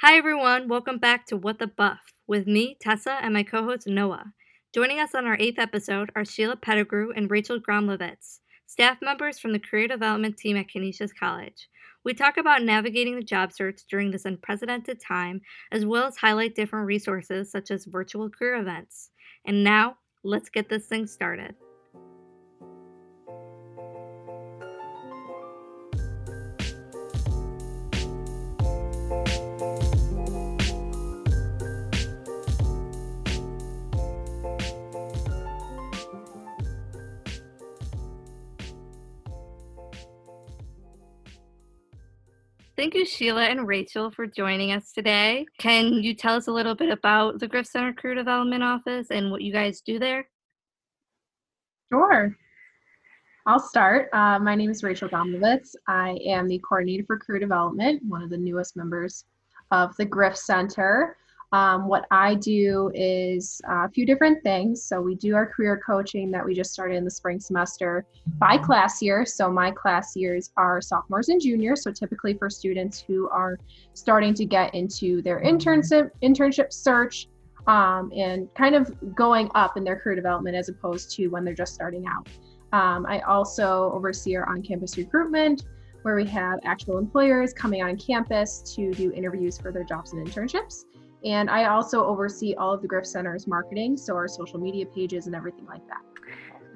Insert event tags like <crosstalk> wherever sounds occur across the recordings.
Hi, everyone. Welcome back to What the Buff with me, Tessa, and my co host, Noah. Joining us on our eighth episode are Sheila Pettigrew and Rachel Gromlovitz, staff members from the career development team at Canisius College. We talk about navigating the job search during this unprecedented time, as well as highlight different resources such as virtual career events. And now, let's get this thing started. Thank you, Sheila and Rachel, for joining us today. Can you tell us a little bit about the Griff Center Career Development Office and what you guys do there? Sure. I'll start. Uh, my name is Rachel Gomlovitz. I am the coordinator for career development, one of the newest members of the Griff Center. Um, what I do is uh, a few different things. So we do our career coaching that we just started in the spring semester by class year. So my class years are sophomores and juniors. So typically for students who are starting to get into their internship internship search um, and kind of going up in their career development as opposed to when they're just starting out. Um, I also oversee our on-campus recruitment where we have actual employers coming on campus to do interviews for their jobs and internships. And I also oversee all of the Griff Center's marketing, so our social media pages and everything like that.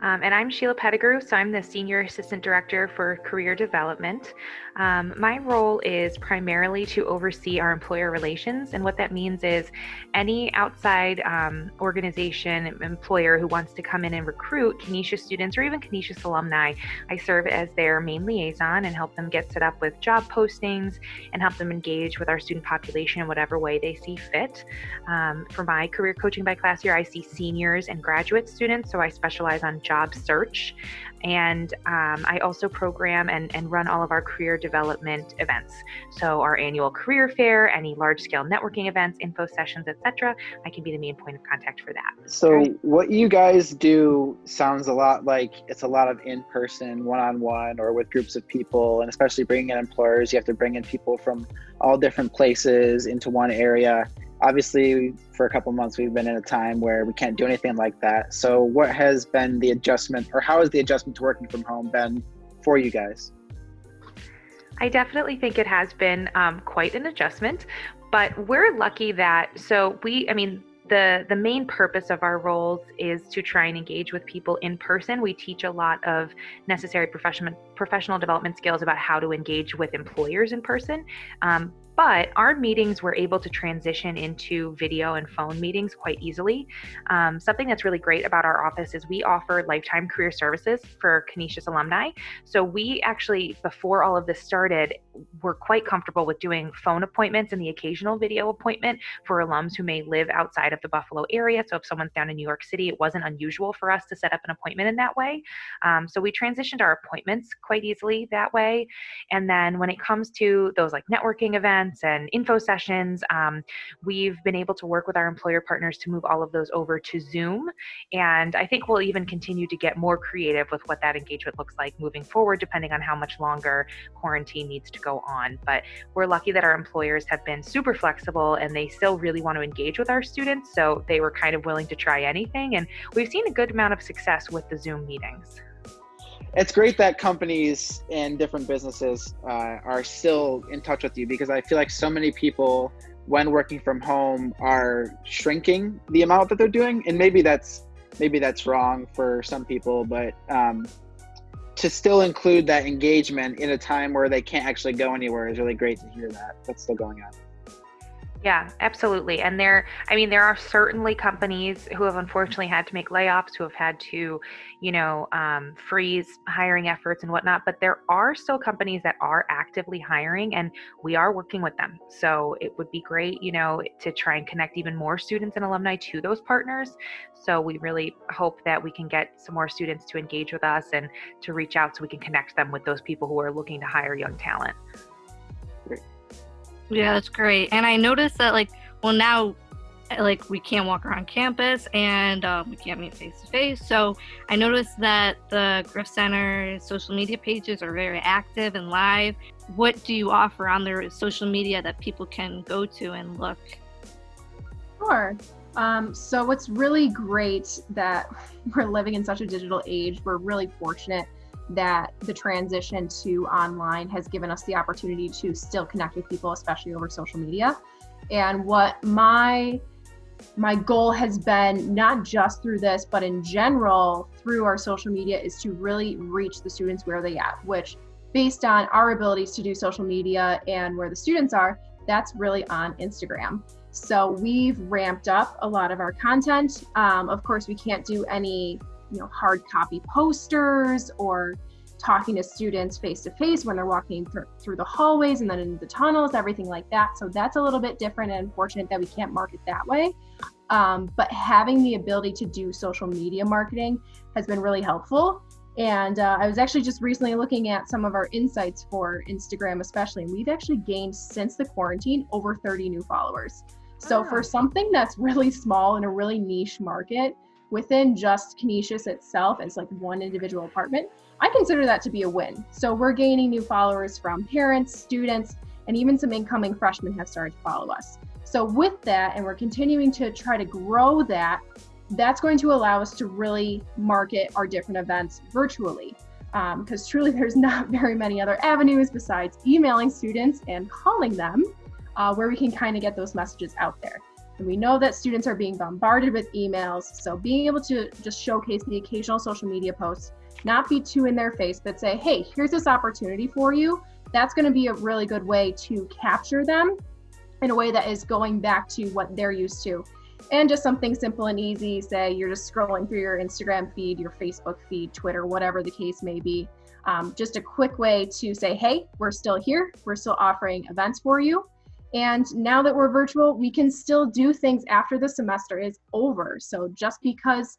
Um, and I'm Sheila Pettigrew, so I'm the Senior Assistant Director for Career Development. Um, my role is primarily to oversee our employer relations, and what that means is any outside um, organization, employer who wants to come in and recruit Canisius students or even Canisius alumni, I serve as their main liaison and help them get set up with job postings and help them engage with our student population in whatever way they see fit. Um, for my career coaching by class year, I see seniors and graduate students, so I specialize on job search. And um, I also program and, and run all of our career development events. So our annual career fair, any large scale networking events, info sessions, etc. I can be the main point of contact for that. So right. what you guys do sounds a lot like it's a lot of in person, one on one, or with groups of people, and especially bringing in employers, you have to bring in people from all different places into one area obviously for a couple months we've been in a time where we can't do anything like that so what has been the adjustment or how has the adjustment to working from home been for you guys i definitely think it has been um, quite an adjustment but we're lucky that so we i mean the the main purpose of our roles is to try and engage with people in person. We teach a lot of necessary professional professional development skills about how to engage with employers in person. Um, but our meetings were able to transition into video and phone meetings quite easily. Um, something that's really great about our office is we offer lifetime career services for Canisius alumni. So we actually, before all of this started, were quite comfortable with doing phone appointments and the occasional video appointment for alums who may live outside of the Buffalo area. So if someone's down in New York City, it wasn't unusual for us to set up an appointment in that way. Um, so we transitioned our appointments quite easily that way. And then when it comes to those like networking events and info sessions, um, we've been able to work with our employer partners to move all of those over to Zoom. And I think we'll even continue to get more creative with what that engagement looks like moving forward, depending on how much longer quarantine needs to go on. But we're lucky that our employers have been super flexible and they still really want to engage with our students. So they were kind of willing to try anything. And we've seen a good amount of success with the Zoom meetings. It's great that companies and different businesses uh, are still in touch with you because I feel like so many people, when working from home, are shrinking the amount that they're doing, and maybe that's maybe that's wrong for some people, but um, to still include that engagement in a time where they can't actually go anywhere is really great to hear that that's still going on. Yeah, absolutely. And there, I mean, there are certainly companies who have unfortunately had to make layoffs, who have had to, you know, um, freeze hiring efforts and whatnot. But there are still companies that are actively hiring, and we are working with them. So it would be great, you know, to try and connect even more students and alumni to those partners. So we really hope that we can get some more students to engage with us and to reach out so we can connect them with those people who are looking to hire young talent. Yeah, that's great. And I noticed that like well now like we can't walk around campus and um, we can't meet face to face. So I noticed that the Griff Center social media pages are very active and live. What do you offer on their social media that people can go to and look? Sure. Um, so what's really great that <laughs> we're living in such a digital age. We're really fortunate that the transition to online has given us the opportunity to still connect with people, especially over social media. And what my my goal has been not just through this, but in general through our social media is to really reach the students where they at, which based on our abilities to do social media and where the students are, that's really on Instagram. So we've ramped up a lot of our content. Um, of course, we can't do any, you know, hard copy posters or talking to students face to face when they're walking th- through the hallways and then in the tunnels, everything like that. So that's a little bit different and unfortunate that we can't market that way. Um, but having the ability to do social media marketing has been really helpful. And uh, I was actually just recently looking at some of our insights for Instagram, especially, and we've actually gained since the quarantine over 30 new followers. So, for something that's really small in a really niche market within just Canisius itself, as like one individual apartment, I consider that to be a win. So we're gaining new followers from parents, students, and even some incoming freshmen have started to follow us. So with that, and we're continuing to try to grow that, that's going to allow us to really market our different events virtually. Because um, truly, <laughs> there's not very many other avenues besides emailing students and calling them uh, where we can kind of get those messages out there. And we know that students are being bombarded with emails. So being able to just showcase the occasional social media posts not be too in their face, but say, hey, here's this opportunity for you. That's going to be a really good way to capture them in a way that is going back to what they're used to. And just something simple and easy, say you're just scrolling through your Instagram feed, your Facebook feed, Twitter, whatever the case may be. Um, just a quick way to say, hey, we're still here. We're still offering events for you. And now that we're virtual, we can still do things after the semester is over. So just because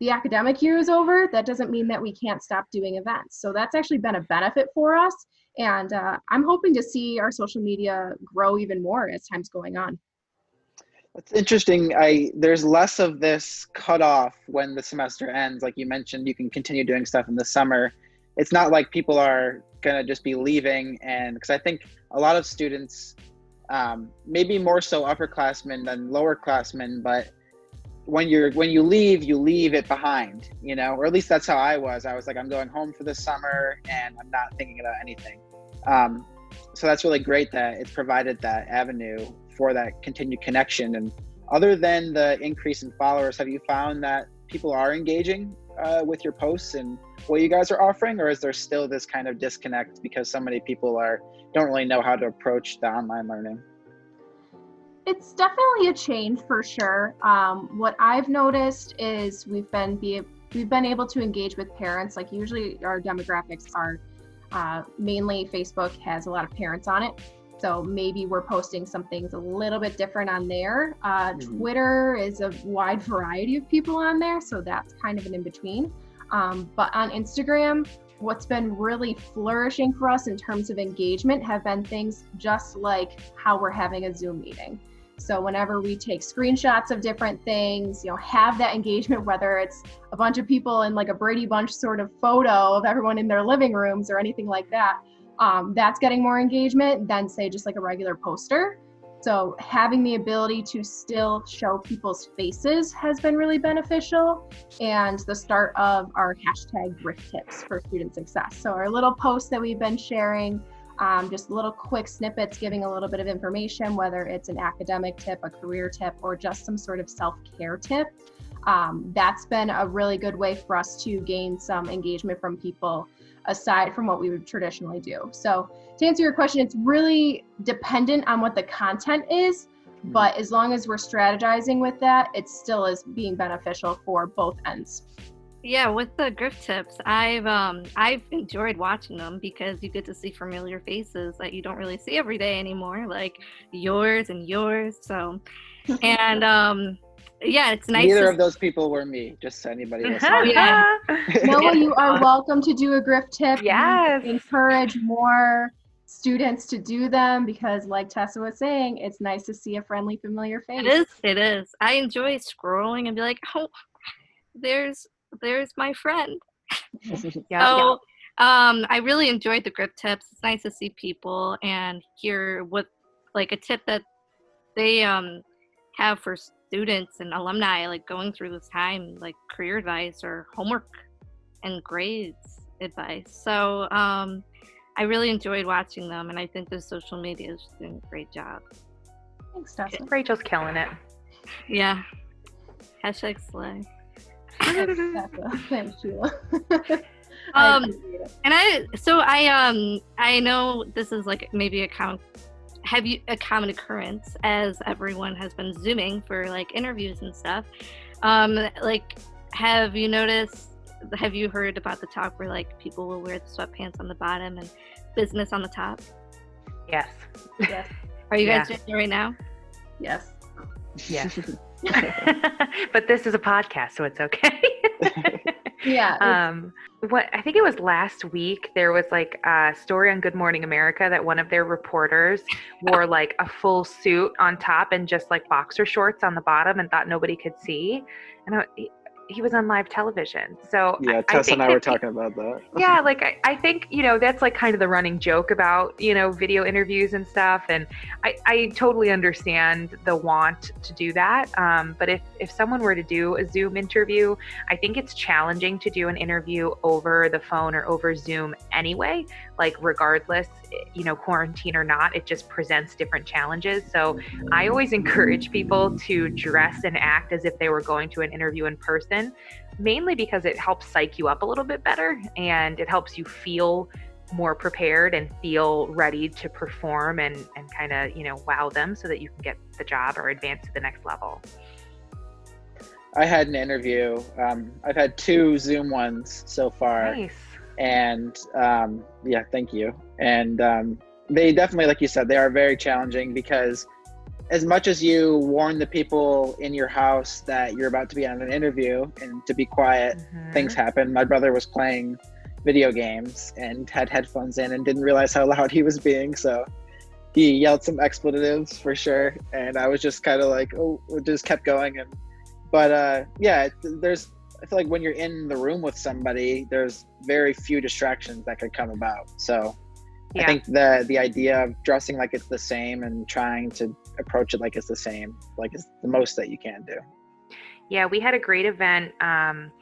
the academic year is over, that doesn't mean that we can't stop doing events. So that's actually been a benefit for us. And uh, I'm hoping to see our social media grow even more as time's going on. That's interesting. I there's less of this cutoff when the semester ends. Like you mentioned, you can continue doing stuff in the summer. It's not like people are gonna just be leaving, and because I think a lot of students, um, maybe more so upperclassmen than lowerclassmen, but when you're when you leave you leave it behind you know or at least that's how i was. I was like i'm going home for the summer and i'm not thinking about anything. Um, so that's really great that it's provided that avenue for that continued connection. And other than the increase in followers have you found that people are engaging uh, with your posts and what you guys are offering or is there still this kind of disconnect because so many people are don't really know how to approach the online learning it's definitely a change for sure. Um, what I've noticed is we've been be we've been able to engage with parents. Like usually our demographics are uh, mainly Facebook has a lot of parents on it. So maybe we're posting some things a little bit different on there. Uh, mm-hmm. Twitter is a wide variety of people on there, so that's kind of an in between. Um, but on Instagram, what's been really flourishing for us in terms of engagement have been things just like how we're having a Zoom meeting. So whenever we take screenshots of different things, you know, have that engagement, <laughs> whether it's a bunch of people in like a Brady Bunch sort of photo of everyone in their living rooms or anything like that, um, that's getting more engagement than say just like a regular poster. So having the ability to still show people's faces has been really beneficial. And the start of our hashtag Griff Tips for student success. So our little posts that we've been sharing um, just little quick snippets giving a little bit of information, whether it's an academic tip, a career tip, or just some sort of self care tip. Um, that's been a really good way for us to gain some engagement from people aside from what we would traditionally do. So, to answer your question, it's really dependent on what the content is, hmm. but as long as we're strategizing with that, it still is being beneficial for both ends. Yeah, with the Griff tips, I've um I've enjoyed watching them because you get to see familiar faces that you don't really see every day anymore, like yours and yours. So, <laughs> and um yeah, it's nice. Neither to... of those people were me. Just anybody <laughs> else. oh, yeah. <laughs> Noah, <laughs> you are welcome to do a Griff tip. Yes. Encourage more students to do them because, like Tessa was saying, it's nice to see a friendly, familiar face. It is. It is. I enjoy scrolling and be like, oh, there's there's my friend. Yeah. So um, I really enjoyed the Griff tips. It's nice to see people and hear what like a tip that they um have for students and alumni like going through this time, like career advice or homework and grades advice. So um, I really enjoyed watching them, and I think the social media is doing a great job. Thanks, Tessa. Rachel's killing it. Yeah. Hashtag slay. Thanks, <laughs> Tessa. Thanks, Sheila. <laughs> Um. And I, so I, um, I know this is like maybe a common, have you a common occurrence as everyone has been zooming for like interviews and stuff. Um, like, have you noticed? Have you heard about the talk where like people will wear the sweatpants on the bottom and business on the top? Yes. Yes. Are you Yeah. guys doing it right now? Yes. Yes. <laughs> <laughs> <laughs> but this is a podcast, so it's okay. Yeah. <laughs> um, what I think it was last week, there was like a story on Good Morning America that one of their reporters wore like a full suit on top and just like boxer shorts on the bottom and thought nobody could see. And I, he, was on live television. So yeah, I, Tess I and I were talking about that. <laughs> yeah like I, I think you know that's like kind of the running joke about you know video interviews and stuff and i, I totally understand the want to do that um, but if if someone were to do a zoom interview i think it's challenging to do an interview over the phone or over zoom anyway like regardless you know quarantine or not it just presents different challenges so i always <laughs> encourage people to dress and act as if they were going to an interview in person mainly because it helps psych you up a little bit better and it helps you feel more prepared and feel ready to perform and, and kind of you know wow them so that you can get the job or advance to the next level I had an interview. Um, I've had two Zoom ones so far. nice and um, yeah thank you. And um, they definitely like you said they are very challenging because as much as you warn the people in your house that you're about to be on an interview and to be quiet Mhm. things happen. My brother was playing video games and had headphones in and didn't realize how loud he was being. So he yelled some expletives for sure. And i was just kind of like oh it just kept going. And but uh yeah there's i feel like when you're in the room with somebody there's very few distractions that could come about. So yeah. i think the the idea of dressing like it's the same and trying to approach it like it's the same like it's the most that you can do. Yeah we had a great event um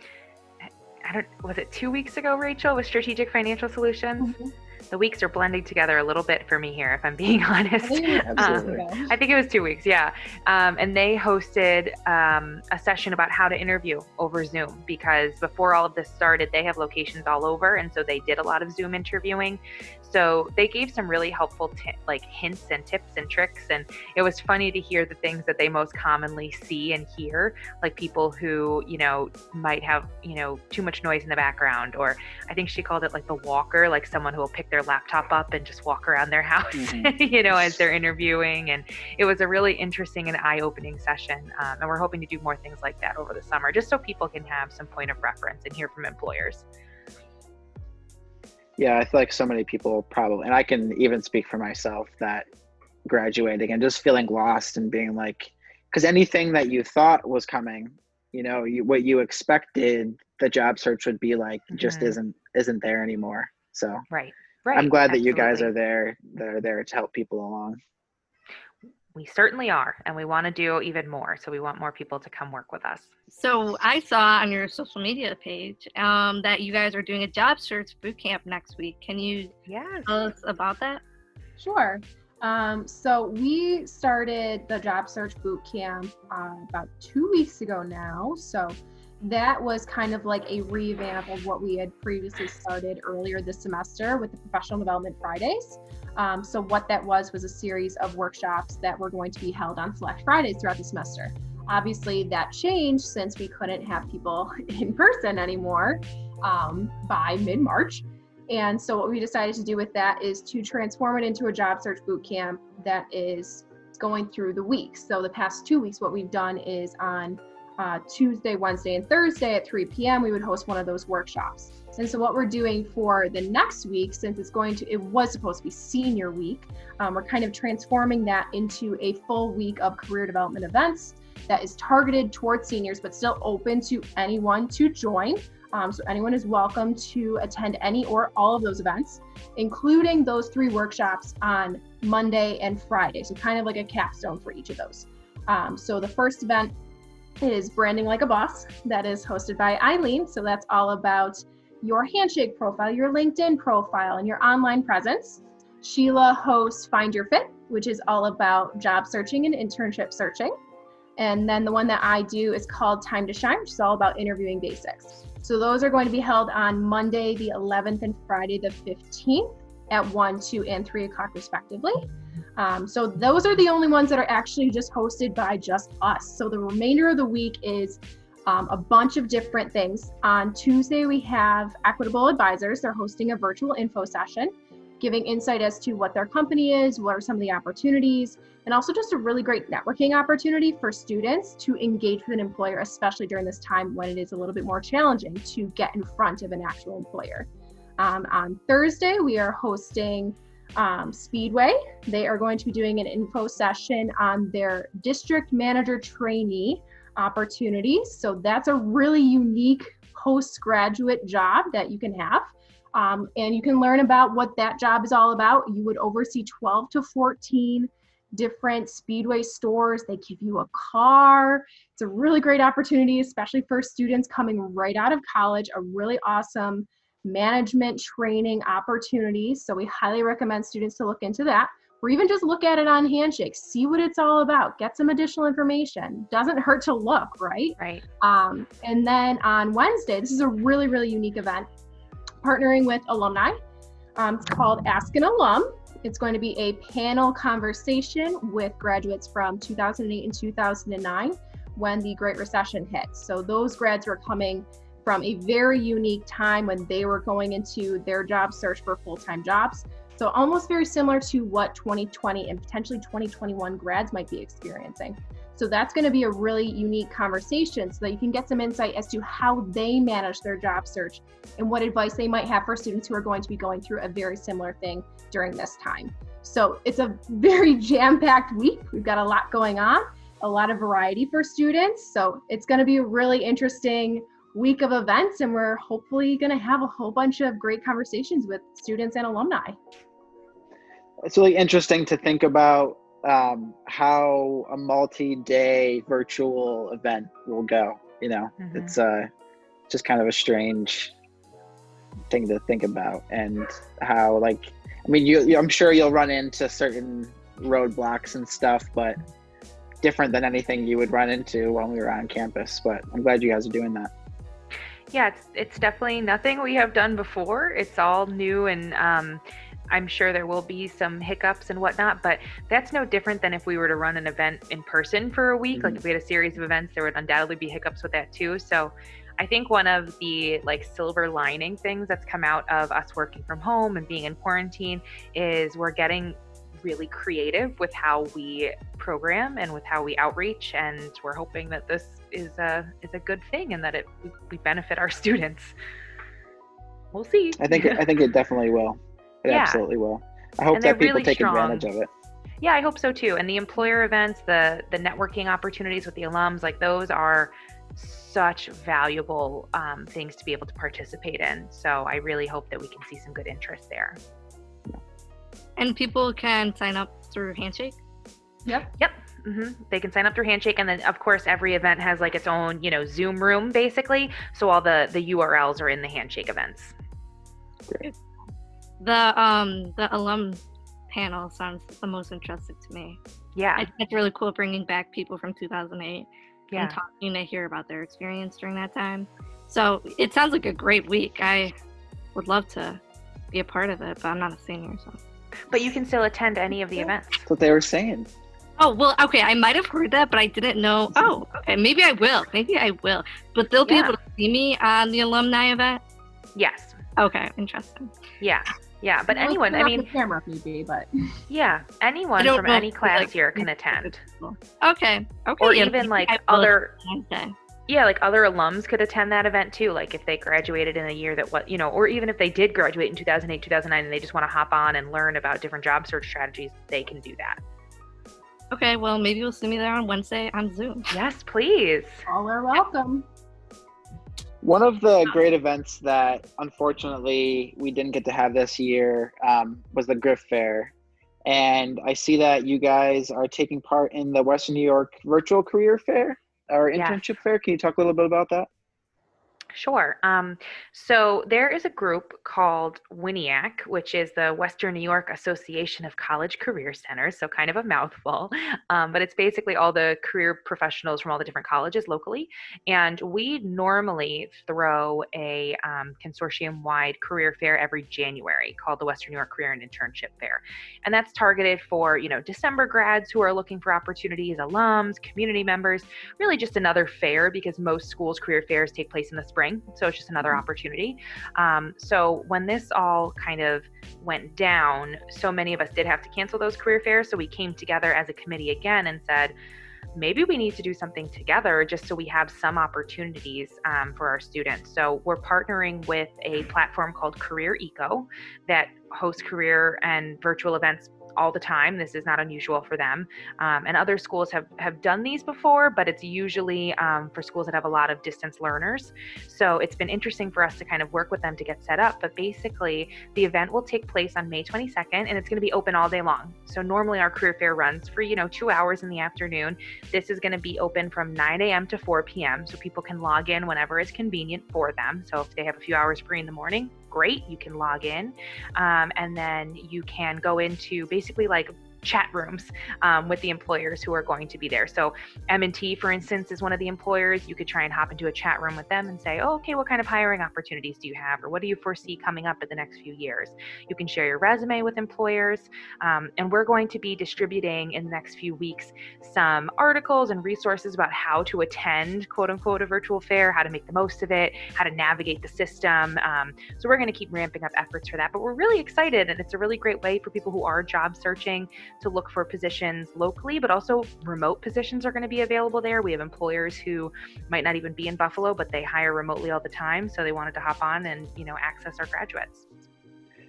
i don't was it two weeks ago rachel with strategic financial solutions? Mhm. The weeks are blending together a little bit for me here if i'm being <laughs> honest Absolutely. ago. I think it was two weeks, yeah. Um, and they hosted um, a session about how to interview over Zoom because before all of this started, they have locations all over, and so they did a lot of Zoom interviewing. So they gave some really helpful ti like hints and tips and tricks, and it was funny to hear the things that they most commonly see and hear, like people who you know might have you know too much noise in the background, or I think she called it like the walker, like someone who will pick their laptop up and just walk around their <laughs> house, Mhm. you know, as they're interviewing. And it was a really interesting and eye opening session. Um, and we're hoping to do more things like that over the summer, just so people can have some point of reference and hear from employers. yeah i feel like so many people probably and i can even speak for myself that graduating and just feeling lost and being like because anything that you thought was coming you know you, what you expected the job search would be like just Mhm. isn't isn't there anymore so Right. Right. i'm glad that you guys are there that are there to help people along We certainly are. And we want to do even more. So we want more people to come work with us. So I saw on your social media page um, that you guys are doing a job search boot camp next week. Can you Yes. tell us about that? Sure. Um, so we started the job search boot camp uh, about two weeks ago now. So that was kind of like a revamp of what we had previously started earlier this semester with the Professional Development Fridays. Um, so what that was was a series of workshops that were going to be held on Select Fridays throughout the semester. Obviously, that changed since we couldn't have people <laughs> in person anymore um, by mid March. And so what we decided to do with that is to transform it into a job search boot camp that is going through the weeks. So the past two weeks, what we've done is on uh, Tuesday, Wednesday, and Thursday at 3 p.m., we would host one of those workshops. And so, what we're doing for the next week, since it's going to, it was supposed to be senior week, um, we're kind of transforming that into a full week of career development events that is targeted towards seniors, but still open to anyone to join. Um, so, anyone is welcome to attend any or all of those events, including those three workshops on Monday and Friday. So, kind of like a capstone for each of those. Um, so, the first event is Branding Like a Boss, that is hosted by Eileen. So, that's all about your handshake profile, your LinkedIn profile, and your online presence. Sheila hosts Find Your Fit, which is all about job searching and internship searching. And then the one that I do is called Time to Shine, which is all about interviewing basics. So those are going to be held on Monday, the 11th, and Friday, the 15th at 1, 2, and 3 o'clock, respectively. Um, so those are the only ones that are actually just hosted by just us. So the remainder of the week is um, a bunch of different things. On Tuesday, we have Equitable Advisors. They're hosting a virtual info session, giving insight as to what their company is, what are some of the opportunities, and also just a really great networking opportunity for students to engage with an employer, especially during this time when it is a little bit more challenging to get in front of an actual employer. Um, on Thursday, we are hosting um, Speedway. They are going to be doing an info session on their district manager trainee opportunities. So that's a really unique postgraduate job that you can have. Um, and you can learn about what that job is all about. You would oversee 12 to 14 different Speedway stores. They give you a car. It's a really great opportunity, especially for students coming right out of college, a really awesome management training opportunities. So we highly recommend students to look into that or even just look at it on Handshake, see what it's all about, get some additional information. Doesn't hurt to look, right? Right. Um, and then on Wednesday, this is a really, really unique event, partnering with alumni. Um, it's called Ask an Alum. It's going to be a panel conversation with graduates from 2008 and 2009 when the Great Recession hit. So those grads were coming from a very unique time when they were going into their job search for full time jobs. So almost very similar to what 2020 and potentially 2021 grads might be experiencing. So that's going to be a really unique conversation so that you can get some insight as to how they manage their job search and what advice they might have for students who are going to be going through a very similar thing during this time. So it's a <laughs> very jam packed week. We've got a lot going on, a lot of variety for students. So it's going to be a really interesting week of events, and we're hopefully going to have a whole bunch of great conversations with students and alumni it's really interesting to think about um, how a multi-day virtual event will go. You know, mm-hmm. it's uh, just kind of a strange thing to think about, and how like, I mean, you, I'm sure you'll run into certain roadblocks and stuff, but different than anything you would run into when we were on campus. But I'm glad you guys are doing that. Yeah, it's it's definitely nothing we have done before. It's all new and. Um, I'm sure there will be some hiccups and whatnot, but that's no different than if we were to run an event in person for a week. Mm-hmm. Like if we had a series of events, there would undoubtedly be hiccups with that too. So I think one of the like silver lining things that's come out of us working from home and being in quarantine is we're getting really creative with how we program and with how we outreach and we're hoping that this is a is a good thing and that it we benefit our <laughs> students we'll see i think i think it definitely will <laughs> it yeah. absolutely will. I hope that people really take strong. advantage of it. Yeah, I hope so too. And the employer events, the the networking opportunities with the alums, like those are such valuable um, things to be able to participate in. So I really hope that we can see some good interest there. And people can sign up through Handshake. Yep. Yep. Mm-hmm. They can sign up through Handshake, and then of course every event has like its own, you know, Zoom room basically. So all the the URLs are in the Handshake events. Great. The um the alum panel sounds the most interesting to me. Yeah, it's really cool bringing back people from 2008 yeah. and talking to hear about their experience during that time. So it sounds like a great week. I would love to be a part of it, but I'm not a senior, so. But you can still attend any of the events. That's what they were saying. Oh well, okay. I might have heard that, but I didn't know. Oh, okay. Maybe I will. Maybe I will. But they'll be able to see me on the alumni event. Yes. Okay. Interesting. Yeah. Yeah, but anyone, I mean, camera maybe, but <laughs> yeah, anyone from any class like, here can attend. Okay, okay. Or yeah, even like other. yeah, like other alums could attend that event too. Like if they graduated in a year that what you know, or even if they did graduate in 2008, 2009, and they just want to hop on and learn about different job search strategies, they can do that. Okay, well maybe you'll see me there on Wednesday on Zoom. Yes, please. All are welcome. One of the great events that unfortunately we didn't get to have this year um, was the Griff Fair. And I see that you guys are taking part in the Western New York Virtual Career Fair or internship Yes. fair. Can you talk a little bit about that? Sure. Um, so there is a group called WINIAC, which is the Western New York Association of College Career Centers. So kind of a mouthful, um, but it's basically all the career professionals from all the different colleges locally. And we normally throw a um, consortium-wide career fair every January called the Western New York Career and Internship Fair, and that's targeted for you know December grads who are looking for opportunities, alums, community members, really just another fair because most schools' career fairs take place in the spring. So it's just another opportunity. Um, so when this all kind of went down, so many of us did have to cancel those career fairs. So we came together as a committee again and said, maybe we need to do something together just so we have some opportunities um, for our students. So we're partnering with a platform called CareerEco that hosts career and virtual events all the time. This is not unusual for them. Um, and other schools have, have done these before, but it's usually um, for schools that have a lot of distance learners. So it's been interesting for us to kind of work with them to get set up. But basically, the event will take place on May 22nd and it's going to be open all day long. So normally our career fair runs for, you know, two hours in the afternoon. This is going to be open from 9 a.m. to 4 p.m. So people can log in whenever is convenient for them. So if they have a few hours free in the morning, great, you can log in. Um, and then you can go into basically like chat rooms um, with the employers who are going to be there. So M&T, for instance, is one of the employers. You could try and hop into a chat room with them and say, oh, okay, what kind of hiring opportunities do you have? Or what do you foresee coming up in the next few years? You can share your resume with employers. Um, and we're going to be distributing in the next few weeks some articles and resources about how to attend, quote unquote, a virtual fair, how to make the most of it, how to navigate the system. Um, so we're going to keep ramping up efforts for that. But we're really excited, and it's a really great way for people who are job searching to look for positions locally, but also remote positions are going to be available there. We have employers who might not even be in Buffalo, but they hire remotely all the time, so they wanted to hop on and you know access our graduates.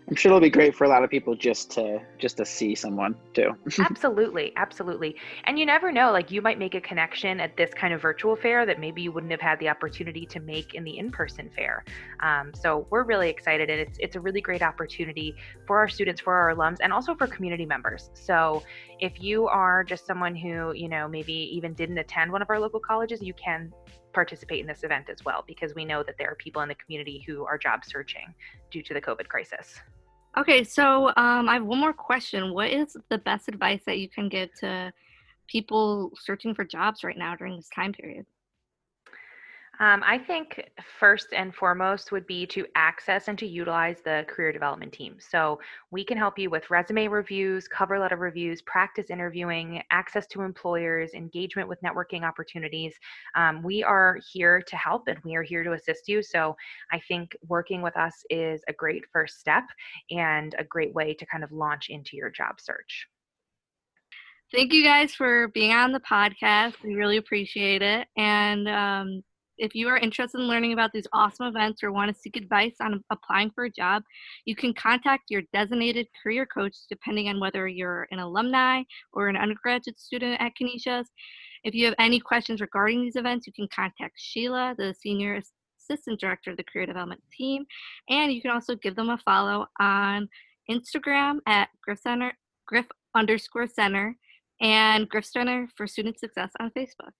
I'm sure it'll be great for a lot of people just to just to see someone too. <laughs> absolutely, absolutely. And you never know, like you might make a connection at this kind of virtual fair that maybe you wouldn't have had the opportunity to make in the in-person fair. Um, so we're really excited, and it's it's a really great opportunity for our students, for our alums, and also for community members. So if you are just someone who you know maybe even didn't attend one of our local colleges, you can participate in this event as well because we know that there are people in the community who are job searching due to the COVID crisis. Okay, so um, I have one more question. What is the best advice that you can give to people searching for jobs right now during this time period? Um, I think first and foremost would be to access and to utilize the career development team. So we can help you with resume reviews, cover letter reviews, practice interviewing, access to employers, engagement with networking opportunities. Um, we are here to help and we are here to assist you. So I think working with us is a great first step and a great way to kind of launch into your job search. Thank you guys for being on the podcast. We really appreciate it. And um, if you are interested in learning about these awesome events or want to seek advice on applying for a job, you can contact your designated career coach depending on whether you're an alumni or an undergraduate student at Canisius. If you have any questions regarding these events, you can contact Sheila, the Senior Assistant Director of the Career Development Team, and you can also give them a follow on Instagram at Griff Center, Griff underscore Center, and Griff Center for Student Success on Facebook.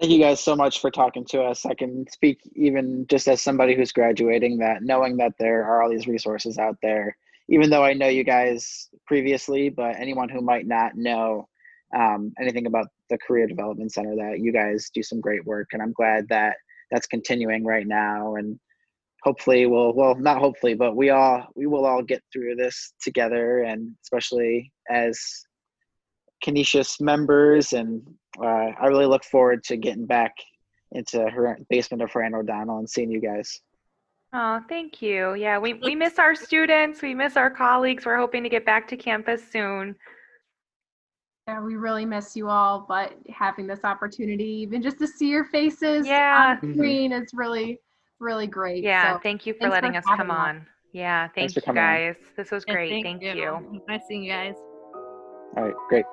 Thank you guys so much for talking to us. I can speak even just as somebody who's graduating that knowing that there are all these resources out there, even though I know you guys previously, but anyone who might not know um, anything about the Career Development Center, that you guys do some great work. And I'm glad that that's continuing right now. And hopefully we'll, well, not hopefully, but we all, we will all get through this together. And especially as Canisius members, and uh, I really look forward to getting back into her basement of Fran O'Donnell and seeing you guys. Oh, thank you. Yeah, we, we miss our students. We miss our colleagues. We're hoping to get back to campus soon. Yeah, we really miss you all, but having this opportunity, even just to see your faces Yeah. on screen, is really, really great. Yeah, So, thank you for thanks for letting us come us. on. Yeah, thank Thanks for you coming on. guys. This was Yeah, great. Thank, you. It was Nice seeing you guys. All right, great.